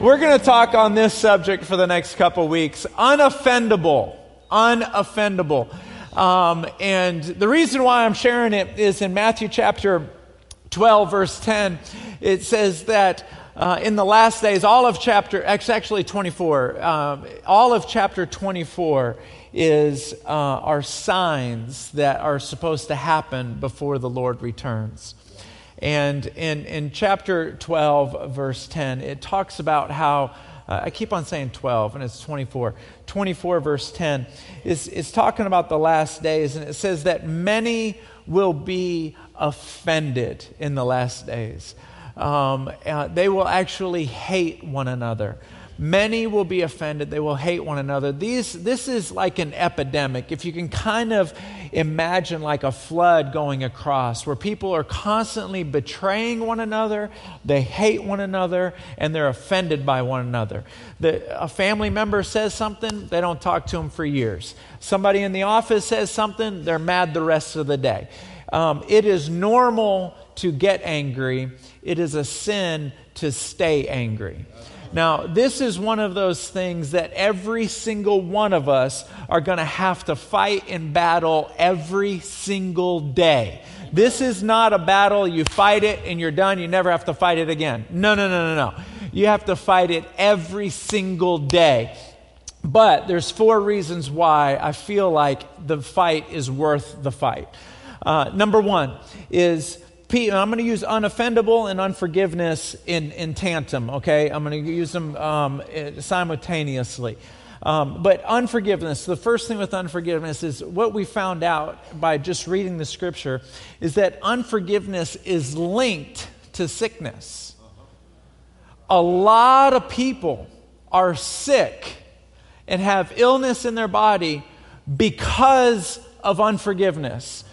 We're going to talk on this subject for the next couple weeks. Unoffendable. Unoffendable. Um, and the reason why I'm sharing it is in Matthew chapter 12, verse 10, it says that uh, in the last days, all of chapter, actually 24, um, all of chapter 24 is uh, are signs that are supposed to happen before the Lord returns. And in, in chapter 12, verse 10, it talks about how, uh, I keep on saying 12, and it's 24. 24, verse 10, is, is talking about the last days, and it says that many will be offended in the last days. Um, uh, they will actually hate one another. Many will be offended. They will hate one another. These, this is like an epidemic. If you can kind of imagine like a flood going across where people are constantly betraying one another, they hate one another, and they're offended by one another. The, a family member says something, they don't talk to them for years. Somebody in the office says something, they're mad the rest of the day. Um, it is normal to get angry, it is a sin to stay angry. Now, this is one of those things that every single one of us are going to have to fight and battle every single day. This is not a battle, you fight it and you're done, you never have to fight it again. No, no, no, no, no. You have to fight it every single day. But there's four reasons why I feel like the fight is worth the fight. Uh, number one is I'm going to use unoffendable and unforgiveness in, in tandem, okay? I'm going to use them um, eh, simultaneously. Um, but unforgiveness, the first thing with unforgiveness is what we found out by just reading the scripture is that unforgiveness is linked to sickness. A lot of people are sick and have illness in their body because of unforgiveness.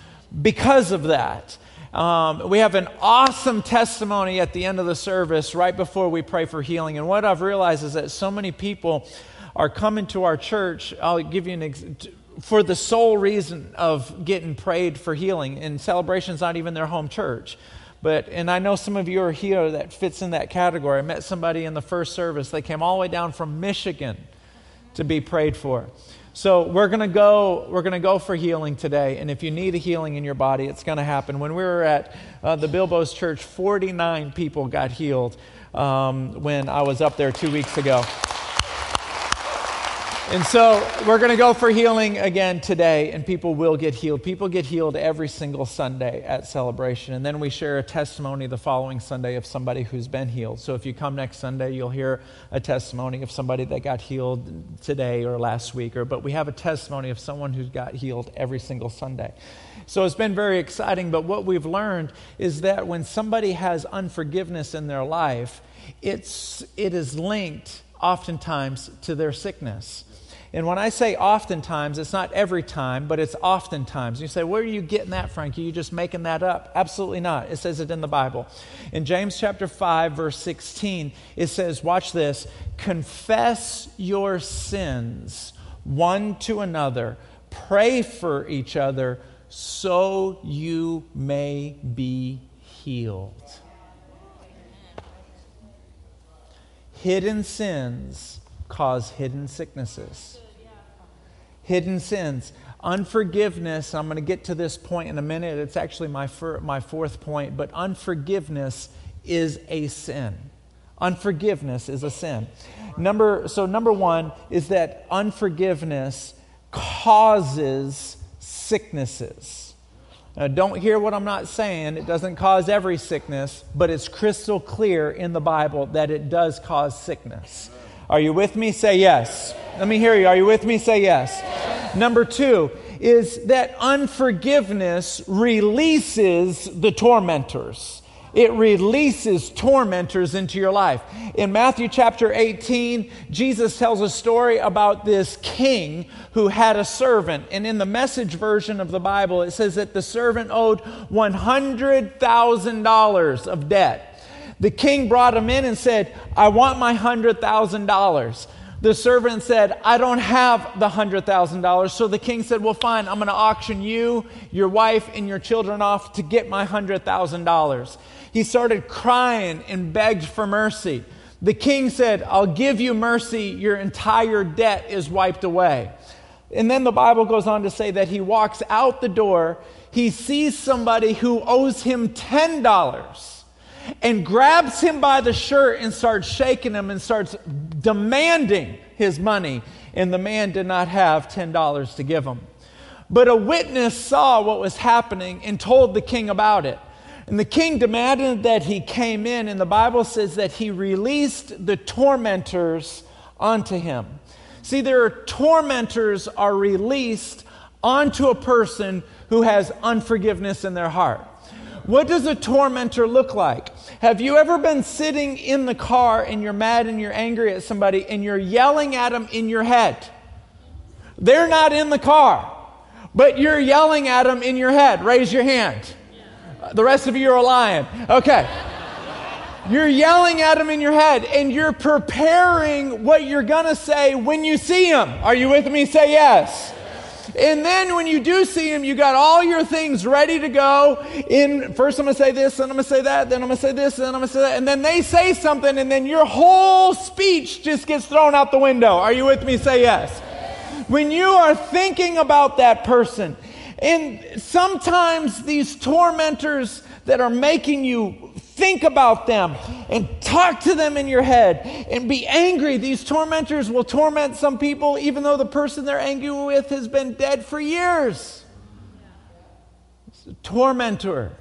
Because of that. Um, we have an awesome testimony at the end of the service right before we pray for healing. And what I've realized is that so many people are coming to our church. I'll give you an example for the sole reason of getting prayed for healing. And celebration's not even their home church. But, and I know some of you are here that fits in that category. I met somebody in the first service. They came all the way down from Michigan to be prayed for. So we're to go we're to go for healing today and if you need a healing in your body it's to happen. When we were at uh, the Bilbo's church 49 people got healed um, when I was up there 2 weeks ago. And so we're going to go for healing again today, and people will get healed. People get healed every single Sunday at celebration. And then we share a testimony the following Sunday of somebody who's been healed. So if you come next Sunday, you'll hear a testimony of somebody that got healed today or last week. Or, but we have a testimony of someone who got healed every single Sunday. So it's been very exciting. But what we've learned is that when somebody has unforgiveness in their life, it's, it is linked oftentimes to their sickness. And when I say oftentimes, it's not every time, but it's oftentimes. You say, Where are you getting that, Frankie? Are you just making that up? Absolutely not. It says it in the Bible. In James chapter 5, verse 16, it says, Watch this confess your sins one to another, pray for each other so you may be healed. Hidden sins cause hidden sicknesses hidden sins. Unforgiveness, I'm going to get to this point in a minute. It's actually my, fir- my fourth point, but unforgiveness is a sin. Unforgiveness is a sin. Number, so, number one is that unforgiveness causes sicknesses. Now, don't hear what I'm not saying. It doesn't cause every sickness, but it's crystal clear in the Bible that it does cause sickness. Are you with me? Say yes. Let me hear you. Are you with me? Say yes. Number two is that unforgiveness releases the tormentors. It releases tormentors into your life. In Matthew chapter 18, Jesus tells a story about this king who had a servant. And in the message version of the Bible, it says that the servant owed $100,000 of debt. The king brought him in and said, I want my $100,000. The servant said, I don't have the $100,000. So the king said, Well, fine, I'm going to auction you, your wife, and your children off to get my $100,000. He started crying and begged for mercy. the king said, I'll give you mercy, your entire debt is wiped away. And then the Bible goes on to say that he walks out the door, he sees somebody who owes him $10 and grabs him by the shirt and starts shaking him and starts demanding his money. And the man did not have $10 to give him. But a witness saw what was happening and told the king about it. And the king demanded that he came in, and the Bible says that he released the tormentors onto him. See, there are tormentors are released onto a person who has unforgiveness in their heart. What does a tormentor look like? Have you ever been sitting in the car and you're mad and you're angry at somebody and you're yelling at them in your head? They're not in the car, but you're yelling at them in your head. Raise your hand. The rest of you are lying. Okay. You're yelling at them in your head and you're preparing what you're going to say when you see them. Are you with me? Say yes. And then when you do see him, you got all your things ready to go. In first, I'm going to say this, then I'm going to say that, then I'm going to say this, then I'm going to say that, and then they say something, and then your whole speech just gets thrown out the window. Are you with me? Say yes. When you are thinking about that person, and sometimes these tormentors that are making you think about them and talk to them in your head and be angry. These tormentors will torment some people even though the person they're angry with has been dead for years. It's a tormentor.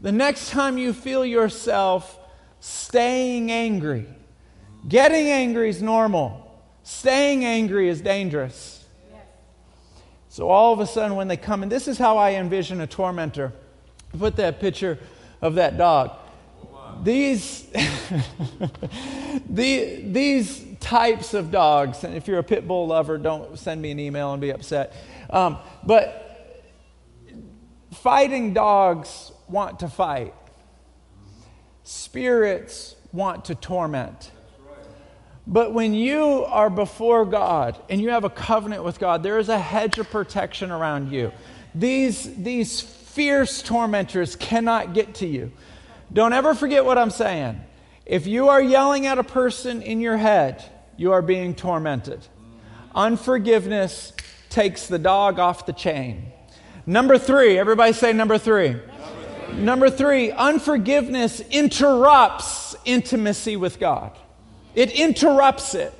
The next time you feel yourself staying angry, getting angry is normal, staying angry is dangerous. So all of a sudden, when they come, and this is how I envision a tormentor. Put that picture of that dog these, the, these types of dogs, and if you're a pit bull lover, don't send me an email and be upset. Um, but fighting dogs want to fight, spirits want to torment. But when you are before God and you have a covenant with God, there is a hedge of protection around you. These, these fierce tormentors cannot get to you. Don't ever forget what I'm saying. If you are yelling at a person in your head, you are being tormented. Unforgiveness takes the dog off the chain. Number three, everybody say number three. Number three, unforgiveness interrupts intimacy with God, it interrupts it.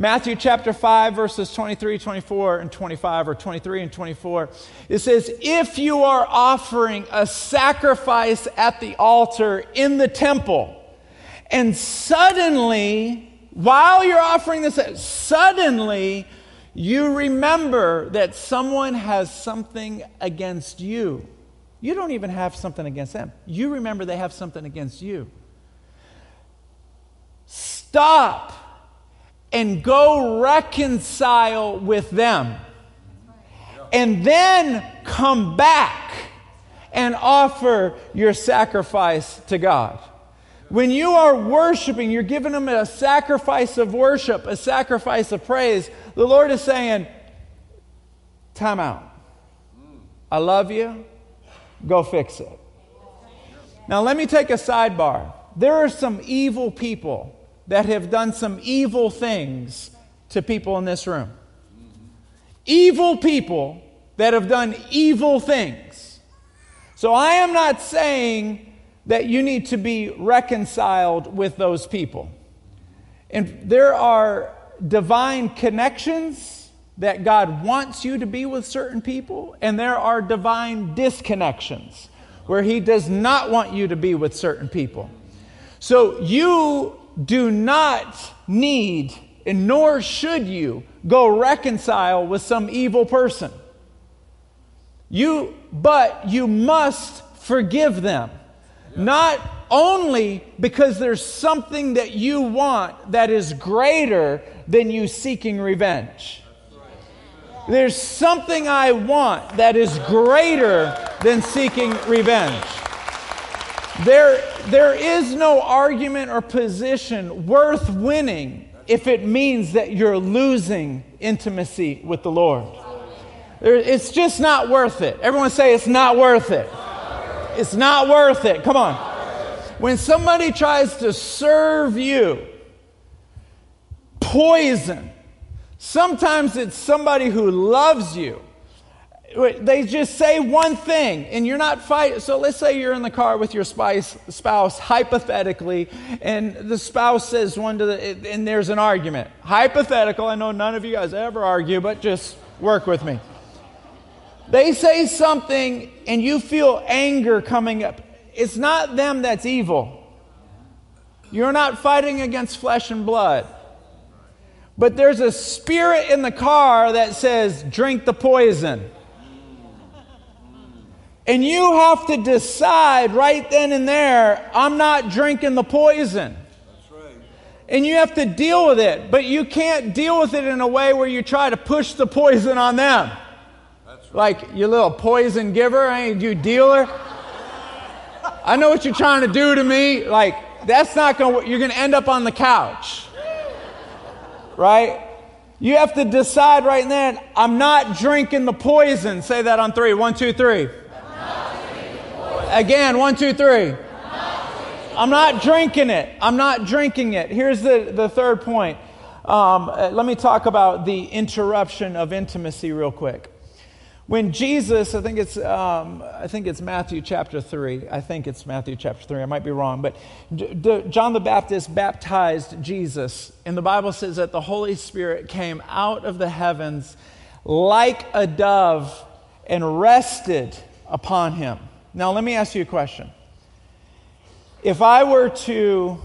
Matthew chapter 5, verses 23, 24, and 25, or 23 and 24. It says, If you are offering a sacrifice at the altar in the temple, and suddenly, while you're offering this, suddenly you remember that someone has something against you. You don't even have something against them. You remember they have something against you. Stop and go reconcile with them. And then come back and offer your sacrifice to God. When you are worshiping, you're giving them a sacrifice of worship, a sacrifice of praise. The Lord is saying, Time out. I love you. Go fix it. Now, let me take a sidebar. There are some evil people that have done some evil things to people in this room. Evil people that have done evil things. So I am not saying that you need to be reconciled with those people. And there are divine connections that God wants you to be with certain people, and there are divine disconnections where He does not want you to be with certain people. So you do not need, and nor should you, go reconcile with some evil person. You, but you must forgive them. Not only because there's something that you want that is greater than you seeking revenge. There's something I want that is greater than seeking revenge. There, there is no argument or position worth winning if it means that you're losing intimacy with the Lord. It's just not worth it. Everyone say it's not worth it. It's not worth it. Come on. When somebody tries to serve you poison, sometimes it's somebody who loves you. They just say one thing and you're not fighting. So let's say you're in the car with your spouse, hypothetically, and the spouse says one to the, and there's an argument. Hypothetical, I know none of you guys ever argue, but just work with me. They say something and you feel anger coming up. It's not them that's evil. You're not fighting against flesh and blood. But there's a spirit in the car that says, drink the poison. And you have to decide right then and there, I'm not drinking the poison. Right. And you have to deal with it. But you can't deal with it in a way where you try to push the poison on them. Right. Like, you little poison giver, ain't you dealer? I know what you're trying to do to me. Like, that's not going to, you're going to end up on the couch. Right? You have to decide right then, I'm not drinking the poison. Say that on three. One, two, three. Again, one, two, three. I'm not drinking it. I'm not drinking it. Here's the, the third point. Um, uh, let me talk about the interruption of intimacy real quick. When Jesus, I think it's, um, I think it's Matthew chapter 3. I think it's Matthew chapter 3. I might be wrong. But D- D- John the Baptist baptized Jesus. And the Bible says that the Holy Spirit came out of the heavens like a dove and rested upon him. Now, let me ask you a question. If I were to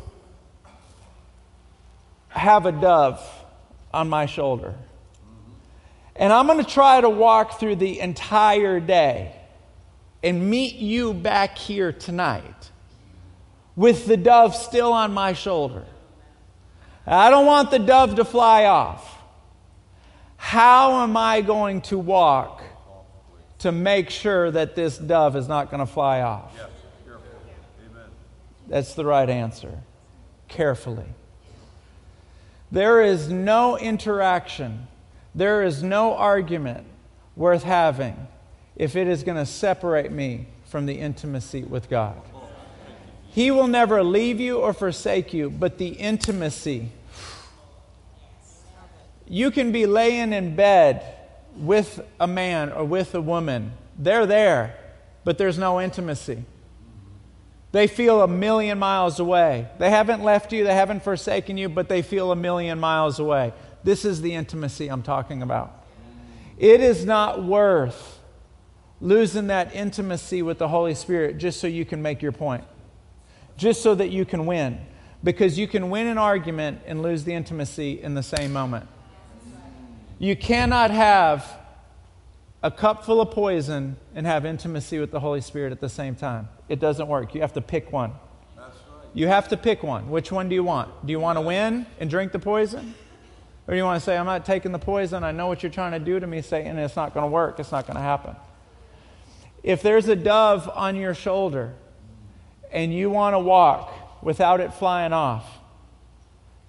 have a dove on my shoulder, and I'm going to try to walk through the entire day and meet you back here tonight with the dove still on my shoulder. I don't want the dove to fly off. How am I going to walk to make sure that this dove is not going to fly off? Yes, That's the right answer. Carefully. There is no interaction there is no argument worth having if it is going to separate me from the intimacy with God. He will never leave you or forsake you, but the intimacy. You can be laying in bed with a man or with a woman. They're there, but there's no intimacy. They feel a million miles away. They haven't left you, they haven't forsaken you, but they feel a million miles away. This is the intimacy I'm talking about. It is not worth losing that intimacy with the Holy Spirit just so you can make your point, just so that you can win. Because you can win an argument and lose the intimacy in the same moment. You cannot have a cup full of poison and have intimacy with the Holy Spirit at the same time. It doesn't work. You have to pick one. You have to pick one. Which one do you want? Do you want to win and drink the poison? Or do you want to say, I'm not taking the poison. I know what you're trying to do to me, Satan. It's not going to work. It's not going to happen. If there's a dove on your shoulder and you want to walk without it flying off,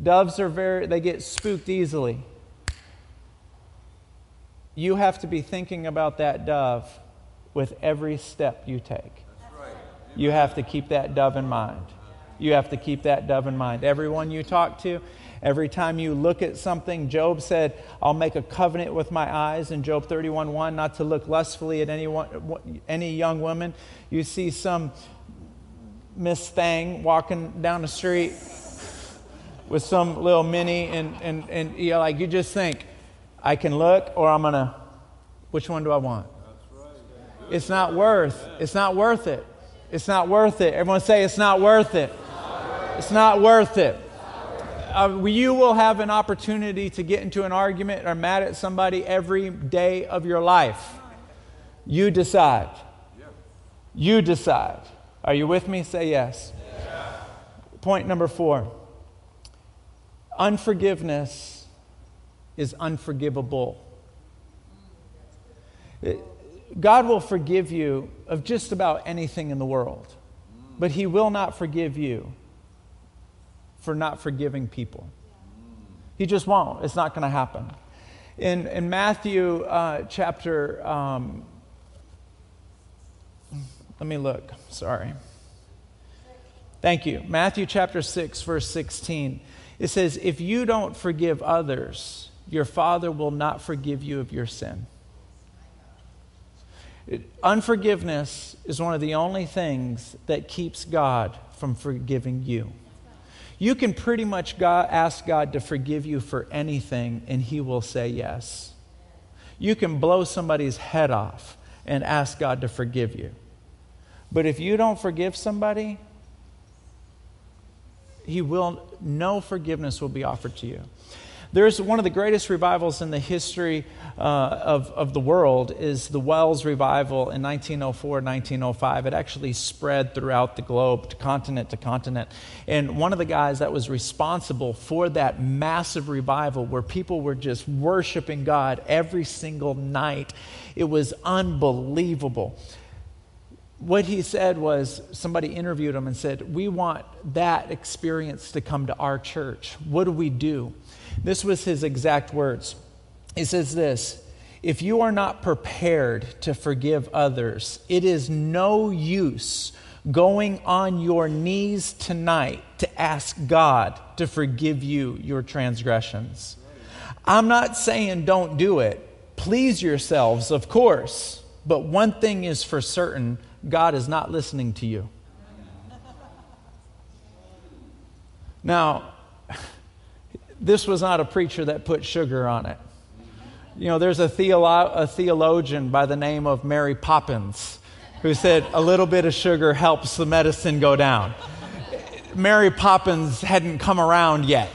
doves are very, they get spooked easily. You have to be thinking about that dove with every step you take. You have to keep that dove in mind. You have to keep that dove in mind. Everyone you talk to, Every time you look at something, Job said, I'll make a covenant with my eyes in Job 31 1, not to look lustfully at any, one, any young woman. You see some Miss Thang walking down the street with some little mini, and, and, and you know, like you just think, I can look or I'm going to, which one do I want? It's not worth, it's not worth it. It's not worth it. Everyone say it's not worth it. It's not worth it uh, you will have an opportunity to get into an argument or mad at somebody every day of your life. You decide. You decide. Are you with me? Say yes. Point number four unforgiveness is unforgivable. God will forgive you of just about anything in the world, but He will not forgive you for not forgiving people. He just won't. It's not going to happen. In, in Matthew uh, chapter, um, let me look, sorry. Thank you. Matthew chapter 6, verse 16. It says, If you don't forgive others, your Father will not forgive you of your sin. Unforgiveness is one of the only things that keeps God from forgiving you. You can pretty much God, ask God to forgive you for anything, and He will say yes. You can blow somebody's head off and ask God to forgive you. But if you don't forgive somebody, he will no forgiveness will be offered to you there's one of the greatest revivals in the history uh, of, of the world is the Welsh revival in 1904 1905. It actually spread throughout the globe, to continent to continent. And one of the guys that was responsible for that massive revival where people were just worshiping God every single night, it was unbelievable what he said was somebody interviewed him and said, We want that experience to come to our church. What do we do? This was his exact words. He says this If you are not prepared to forgive others, it is no use going on your knees tonight to ask God to forgive you your transgressions. I'm not saying don't do it. Please yourselves, of course. But one thing is for certain God is not listening to you. Now, this was not a preacher that put sugar on it. You know, there's a, theolo- a theologian by the name of Mary Poppins who said a little bit of sugar helps the medicine go down. Mary Poppins hadn't come around yet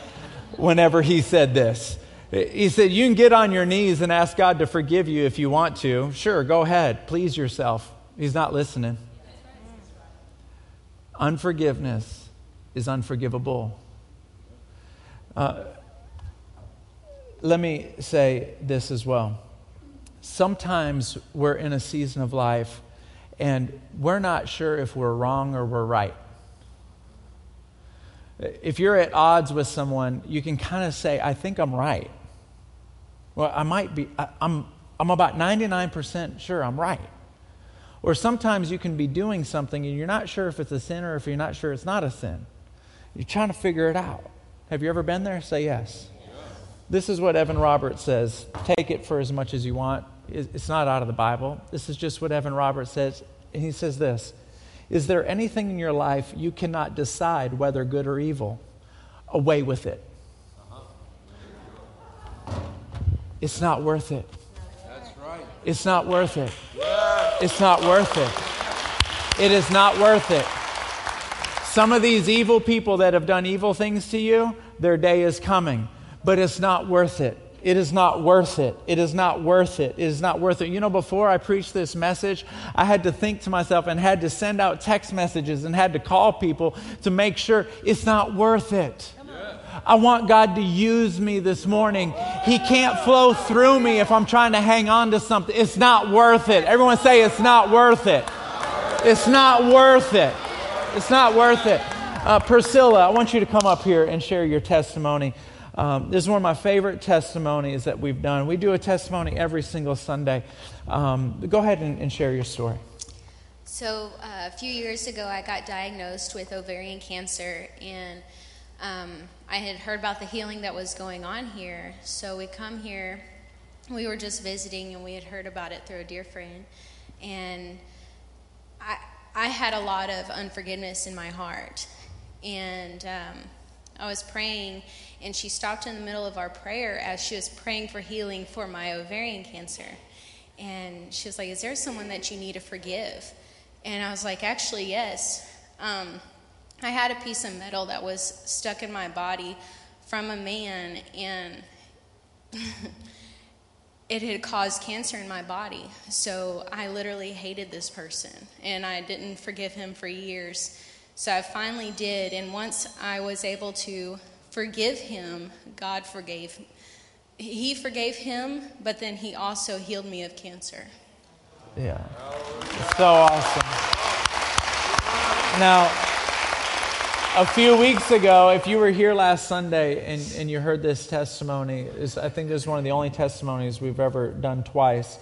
whenever he said this. He said, You can get on your knees and ask God to forgive you if you want to. Sure, go ahead. Please yourself. He's not listening. Unforgiveness is unforgivable. Uh, let me say this as well. Sometimes we're in a season of life and we're not sure if we're wrong or we're right. If you're at odds with someone, you can kind of say, I think I'm right. Well, I might be, I, I'm, I'm about 99% sure I'm right. Or sometimes you can be doing something and you're not sure if it's a sin or if you're not sure it's not a sin. You're trying to figure it out. Have you ever been there? Say yes. This is what Evan Roberts says. Take it for as much as you want. It's not out of the Bible. This is just what Evan Roberts says. And he says this Is there anything in your life you cannot decide whether good or evil? Away with it. It's not worth it. That's right. It's not worth it. It's not worth it. It is not worth it. Some of these evil people that have done evil things to you, their day is coming, but it's not worth it. It is not worth it. It is not worth it. It is not worth it. You know, before I preached this message, I had to think to myself and had to send out text messages and had to call people to make sure it's not worth it. I want God to use me this morning. He can't flow through me if I'm trying to hang on to something. It's not worth it. Everyone say it's not worth it. It's not worth it. It's not worth it. Uh, Priscilla, I want you to come up here and share your testimony. Um, this is one of my favorite testimonies that we've done. We do a testimony every single Sunday. Um, go ahead and, and, share your story. So, uh, a few years ago, I got diagnosed with ovarian cancer, and um, I had heard about the healing that was going on here. So, we come here. We were just visiting, and we had heard about it through a dear friend. And I, I had a lot of unforgiveness in my heart. And um, I was praying, and she stopped in the middle of our prayer as she was praying for healing for my ovarian cancer. And she was like, Is there someone that you need to forgive? And I was like, Actually, yes. Um, I had a piece of metal that was stuck in my body from a man, and it had caused cancer in my body. So I literally hated this person and I didn't forgive him for years. So I finally did. And once I was able to forgive him, God forgave. He forgave him, but then he also healed me of cancer. Yeah. So awesome. Now, a few weeks ago, if you were here last Sunday and, and you heard this testimony, is, I think this is one of the only testimonies we've ever done twice.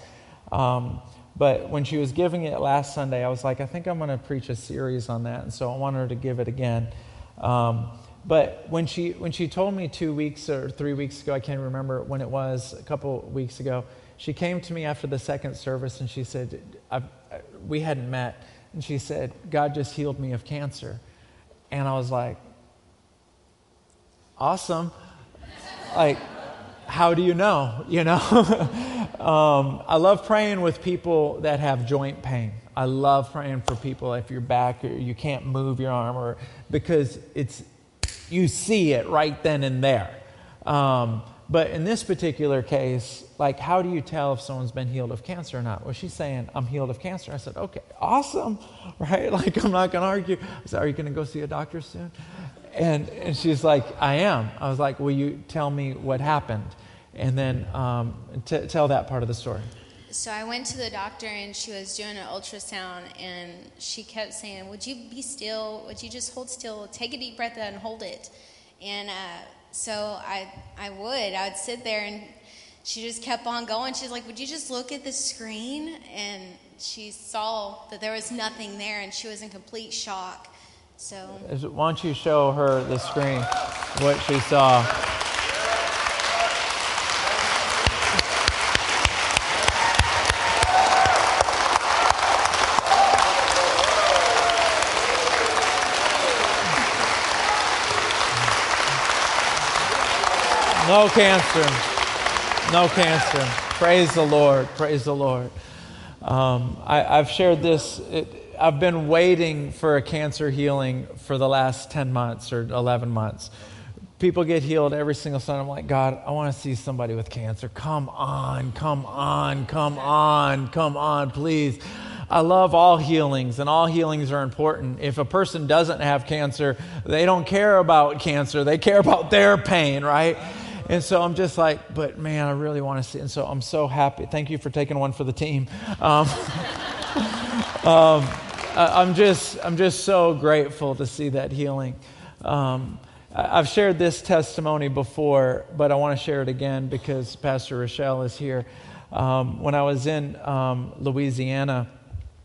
Um, But when she was giving it last Sunday, I was like, I think I'm going to preach a series on that. And so I want her to give it again. Um, but when she, when she told me two weeks or three weeks ago, I can't remember when it was, a couple weeks ago, she came to me after the second service and she said, We hadn't met. And she said, God just healed me of cancer. And I was like, Awesome. like, how do you know? You know? um, I love praying with people that have joint pain. I love praying for people if you're back or you can't move your arm or because it's you see it right then and there. Um, but in this particular case, like, how do you tell if someone's been healed of cancer or not? Well, she's saying, I'm healed of cancer. I said, okay, awesome, right? Like, I'm not going to argue. I said, are you going to go see a doctor soon? And, and she's like, I am. I was like, will you tell me what happened? And then um, t- tell that part of the story. So I went to the doctor and she was doing an ultrasound and she kept saying, Would you be still? Would you just hold still? Take a deep breath and hold it. And uh, so I, I would. I would sit there and she just kept on going. She's like, Would you just look at the screen? And she saw that there was nothing there and she was in complete shock. So, why don't you show her the screen, what she saw? No cancer. No cancer. Praise the Lord. Praise the Lord. Um, I, have shared this. It, I've been waiting for a cancer healing for the last 10 months or 11 months. People get healed every single Sunday. I'm like, God, I want to see somebody with cancer. Come on, come on, come on, come on, please. I love all healings, and all healings are important. If a person doesn't have cancer, they don't care about cancer, they care about their pain, right? And so I'm just like, but man, I really want to see. And so I'm so happy. Thank you for taking one for the team. Um, um, I'm just, I'm just so grateful to see that healing. Um, I've shared this testimony before, but I want to share it again because Pastor Rochelle is here. Um, when I was in um, Louisiana,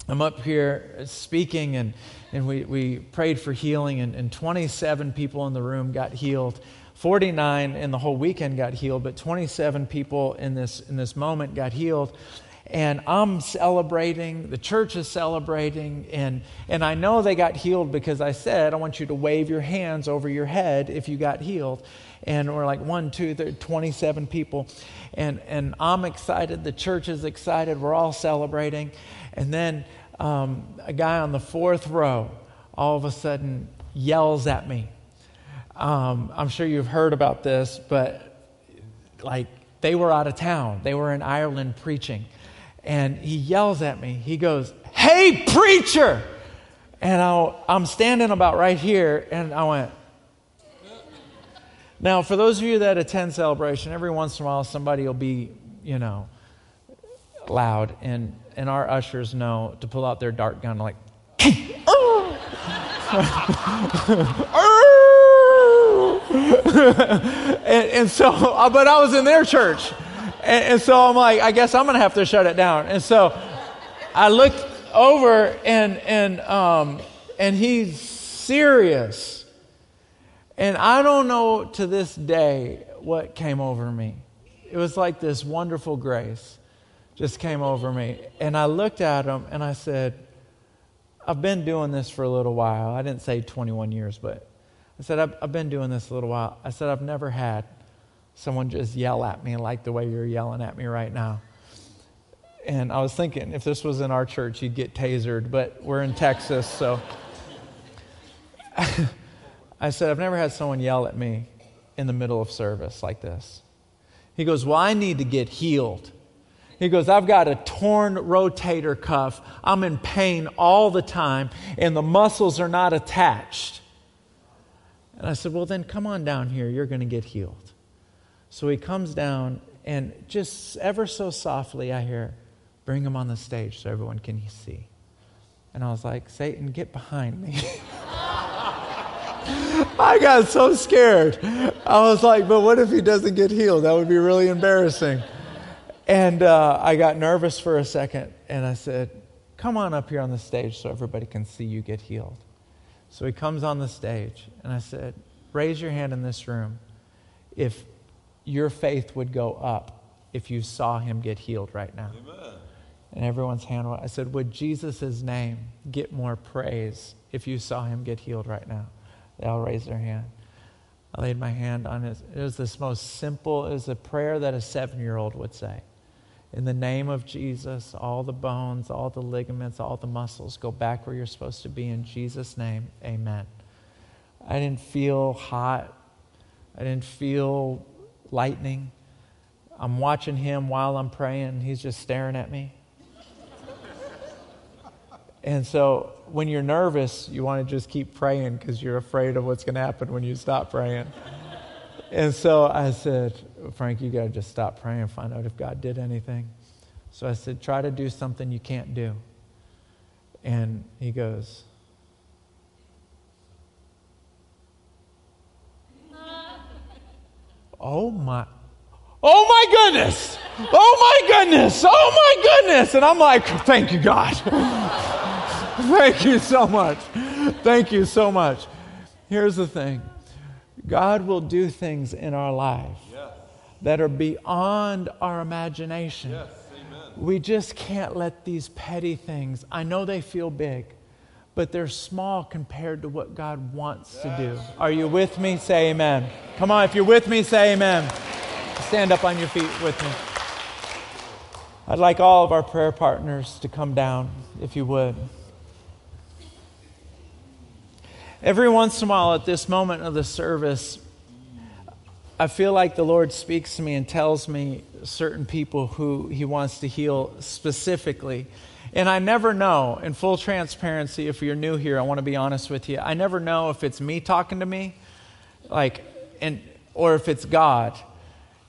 I'm up here speaking, and, and we, we prayed for healing, and, and 27 people in the room got healed. 49 in the whole weekend got healed, but 27 people in this, in this moment got healed. And I'm celebrating, the church is celebrating, and, and I know they got healed because I said, I want you to wave your hands over your head if you got healed. And we're like, one, two, three, 27 people. And, and I'm excited, the church is excited, we're all celebrating. And then um, a guy on the fourth row all of a sudden yells at me um, I'm sure you've heard about this, but like they were out of town. They were in Ireland preaching. And he yells at me. He goes, Hey, preacher! And i am standing about right here, and I went, Now, for those of you that attend celebration, every once in a while somebody will be, you know, loud, and, and our ushers know to pull out their dart gun, like, and, and, so, uh, but I was in their church. And, and so I'm like, I guess I'm going to have to shut it down. And so I looked over and, and, um, and he's serious. And I don't know to this day what came over me. It was like this wonderful grace just came over me. And I looked at him and I said, I've been doing this for a little while. I didn't say 21 years, but I said, I've, I've been doing this a little while. I said, I've never had someone just yell at me like the way you're yelling at me right now. And I was thinking, if this was in our church, you'd get tasered, but we're in Texas, so. I said, I've never had someone yell at me in the middle of service like this. He goes, Well, I need to get healed. He goes, I've got a torn rotator cuff. I'm in pain all the time, and the muscles are not attached. And I said, Well, then come on down here. You're going to get healed. So he comes down, and just ever so softly, I hear, Bring him on the stage so everyone can see. And I was like, Satan, get behind me. I got so scared. I was like, But what if he doesn't get healed? That would be really embarrassing. And uh, I got nervous for a second, and I said, Come on up here on the stage so everybody can see you get healed. So he comes on the stage, and I said, Raise your hand in this room if your faith would go up if you saw him get healed right now. Amen. And everyone's hand went. I said, Would Jesus' name get more praise if you saw him get healed right now? They all raised their hand. I laid my hand on his. It was this most simple, it was a prayer that a seven year old would say. In the name of Jesus, all the bones, all the ligaments, all the muscles go back where you're supposed to be. In Jesus' name, amen. I didn't feel hot. I didn't feel lightning. I'm watching him while I'm praying. He's just staring at me. and so when you're nervous, you want to just keep praying because you're afraid of what's going to happen when you stop praying. and so I said, Frank, you got to just stop praying and find out if God did anything. So I said, try to do something you can't do. And he goes, Oh my, oh my goodness, oh my goodness, oh my goodness. And I'm like, thank you, God. thank you so much. Thank you so much. Here's the thing God will do things in our life that are beyond our imagination. Yes, we just can't let these petty things, I know they feel big, but they're small compared to what God wants yes. to do. Are you with me? Say amen. Come on, if you're with me, say amen. Stand up on your feet with me. I'd like all of our prayer partners to come down, if you would. Every once in a while, at this moment of the service, I feel like the Lord speaks to me and tells me certain people who He wants to heal specifically. And I never know, in full transparency, if you're new here, I want to be honest with you. I never know if it's me talking to me, like, and, or if it's God.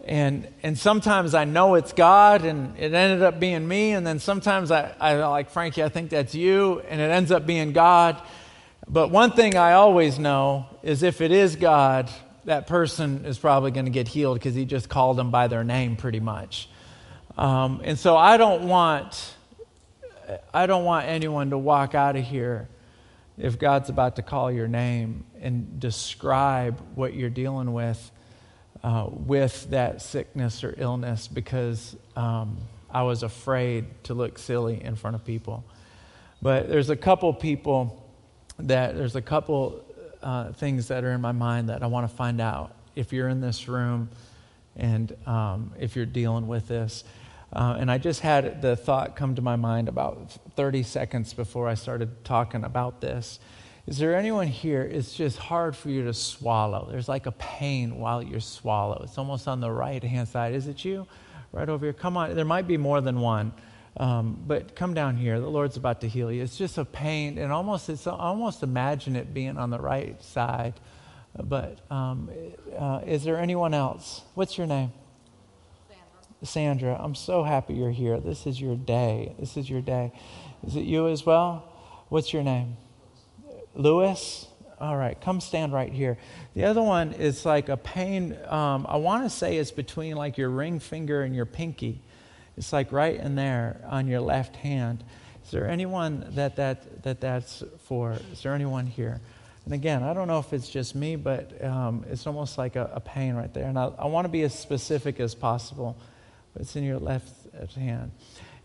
And, and sometimes I know it's God and it ended up being me. And then sometimes I, I like, Frankie, I think that's you. And it ends up being God. But one thing I always know is if it is God, that person is probably going to get healed because he just called them by their name pretty much. Um, and so I don't want I don't want anyone to walk out of here if God's about to call your name and describe what you're dealing with uh, with that sickness or illness because um, I was afraid to look silly in front of people. But there's a couple people that there's a couple uh, things that are in my mind that I want to find out if you're in this room and um, if you're dealing with this. Uh, and I just had the thought come to my mind about 30 seconds before I started talking about this. Is there anyone here? It's just hard for you to swallow. There's like a pain while you swallow. It's almost on the right hand side. Is it you? Right over here. Come on. There might be more than one. Um, but come down here. The Lord's about to heal you. It's just a pain, and almost it's almost imagine it being on the right side. But um, uh, is there anyone else? What's your name? Sandra. Sandra. I'm so happy you're here. This is your day. This is your day. Is it you as well? What's your name? Lewis. All right, come stand right here. The other one is like a pain. Um, I want to say it's between like your ring finger and your pinky. It's like right in there on your left hand. Is there anyone that, that, that that's for? Is there anyone here? And again, I don't know if it's just me, but um, it's almost like a, a, pain right there. And I, I want to be as specific as possible. But it's in your left hand.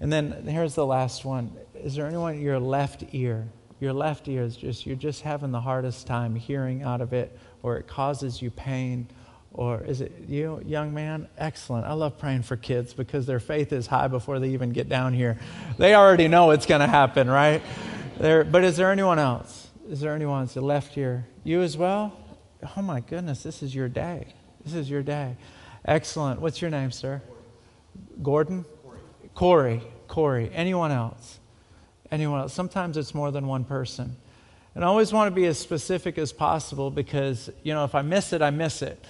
And then here's the last one. Is there anyone your left ear? Your left ear is just you're just having the hardest time hearing out of it, or it causes you pain, or is it you, young man? Excellent. I love praying for kids because their faith is high before they even get down here. They already know it's going to happen, right? There, but is there anyone else? Is there anyone that's left here? You as well? Oh my goodness, this is your day. This is your day. Excellent. What's your name, sir? Gordon? Corey. Corey. Anyone else? Anyone else? Sometimes it's more than one person. And I always want to be as specific as possible because, you know, if I miss it, I miss it.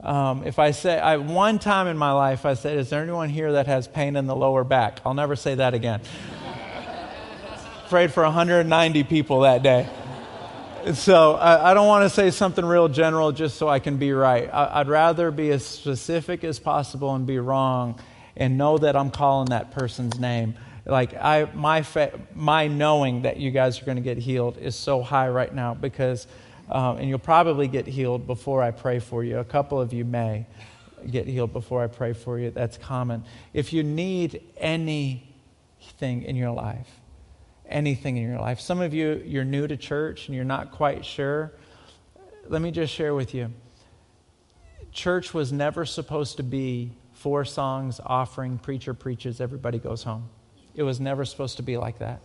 Um, if I say, I, one time in my life, I said, Is there anyone here that has pain in the lower back? I'll never say that again. Prayed for 190 people that day. So I, I don't want to say something real general just so I can be right. I, I'd rather be as specific as possible and be wrong. and know that I'm calling that person's name. Like I, my, fa- my knowing that you guys are going to get healed is so high right now because, um, and you'll probably get healed before I pray for you. A couple of you may get healed before I pray for you. That's common. If you need anything in your life, anything in your life, some of you, you're new to church and you're not quite sure. Let me just share with you. Church was never supposed to be four songs, offering, preacher preaches, everybody goes home. It was never supposed to be like that.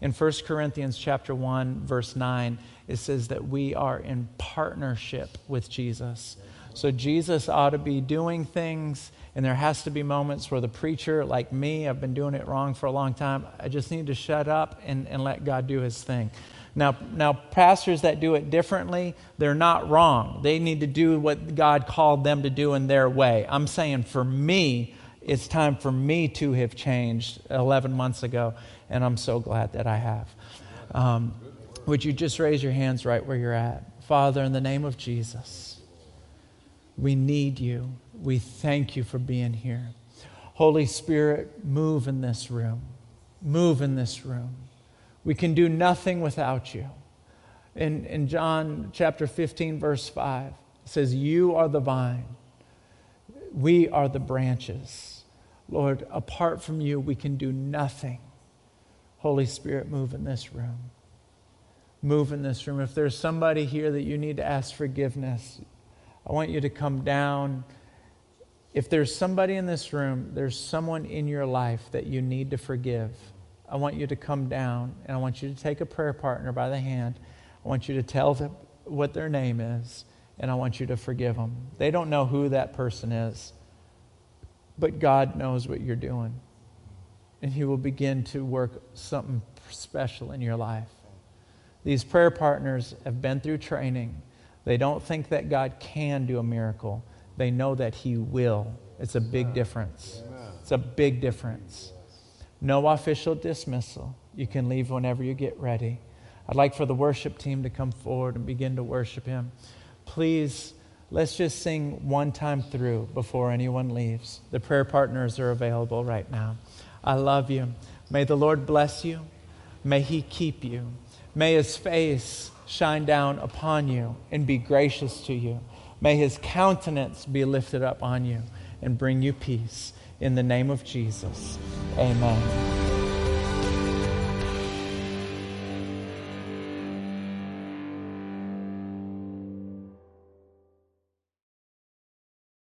In 1 Corinthians chapter 1 verse 9 it says that we are in partnership with Jesus. So Jesus ought to be doing things, and there has to be moments where the preacher, like me, I've been doing it wrong for a long time. I just need to shut up and, and let God do his thing. Now, now, pastors that do it differently, they're not wrong. They need to do what God called them to do in their way. I'm saying for me, it's time for me to have changed 11 months ago, and I'm so glad that I have. Um, would you just raise your hands right where you're at? Father, in the name of Jesus. We need you. We thank you for being here. Holy Spirit, move in this room. Move in this room. We can do nothing without you. In, in John chapter 15, verse 5, it says, You are the vine, we are the branches. Lord, apart from you, we can do nothing. Holy Spirit, move in this room. Move in this room. If there's somebody here that you need to ask forgiveness, I want you to come down. If there's somebody in this room, there's someone in your life that you need to forgive. I want you to come down and I want you to take a prayer partner by the hand. I want you to tell them what their name is and I want you to forgive them. They don't know who that person is, but God knows what you're doing. And He will begin to work something special in your life. These prayer partners have been through training. They don't think that God can do a miracle, they know that He will. It's a big difference. It's a big difference. No official dismissal. You can leave whenever you get ready. I'd like for the worship team to come forward and begin to worship Him. Please, let's just sing one time through before anyone leaves. The prayer partners are available right now. I love you. May the Lord bless you. May He keep you. May His face shine down upon you and be gracious to you. May his countenance be lifted up on you and bring you peace. In the name of Jesus, amen.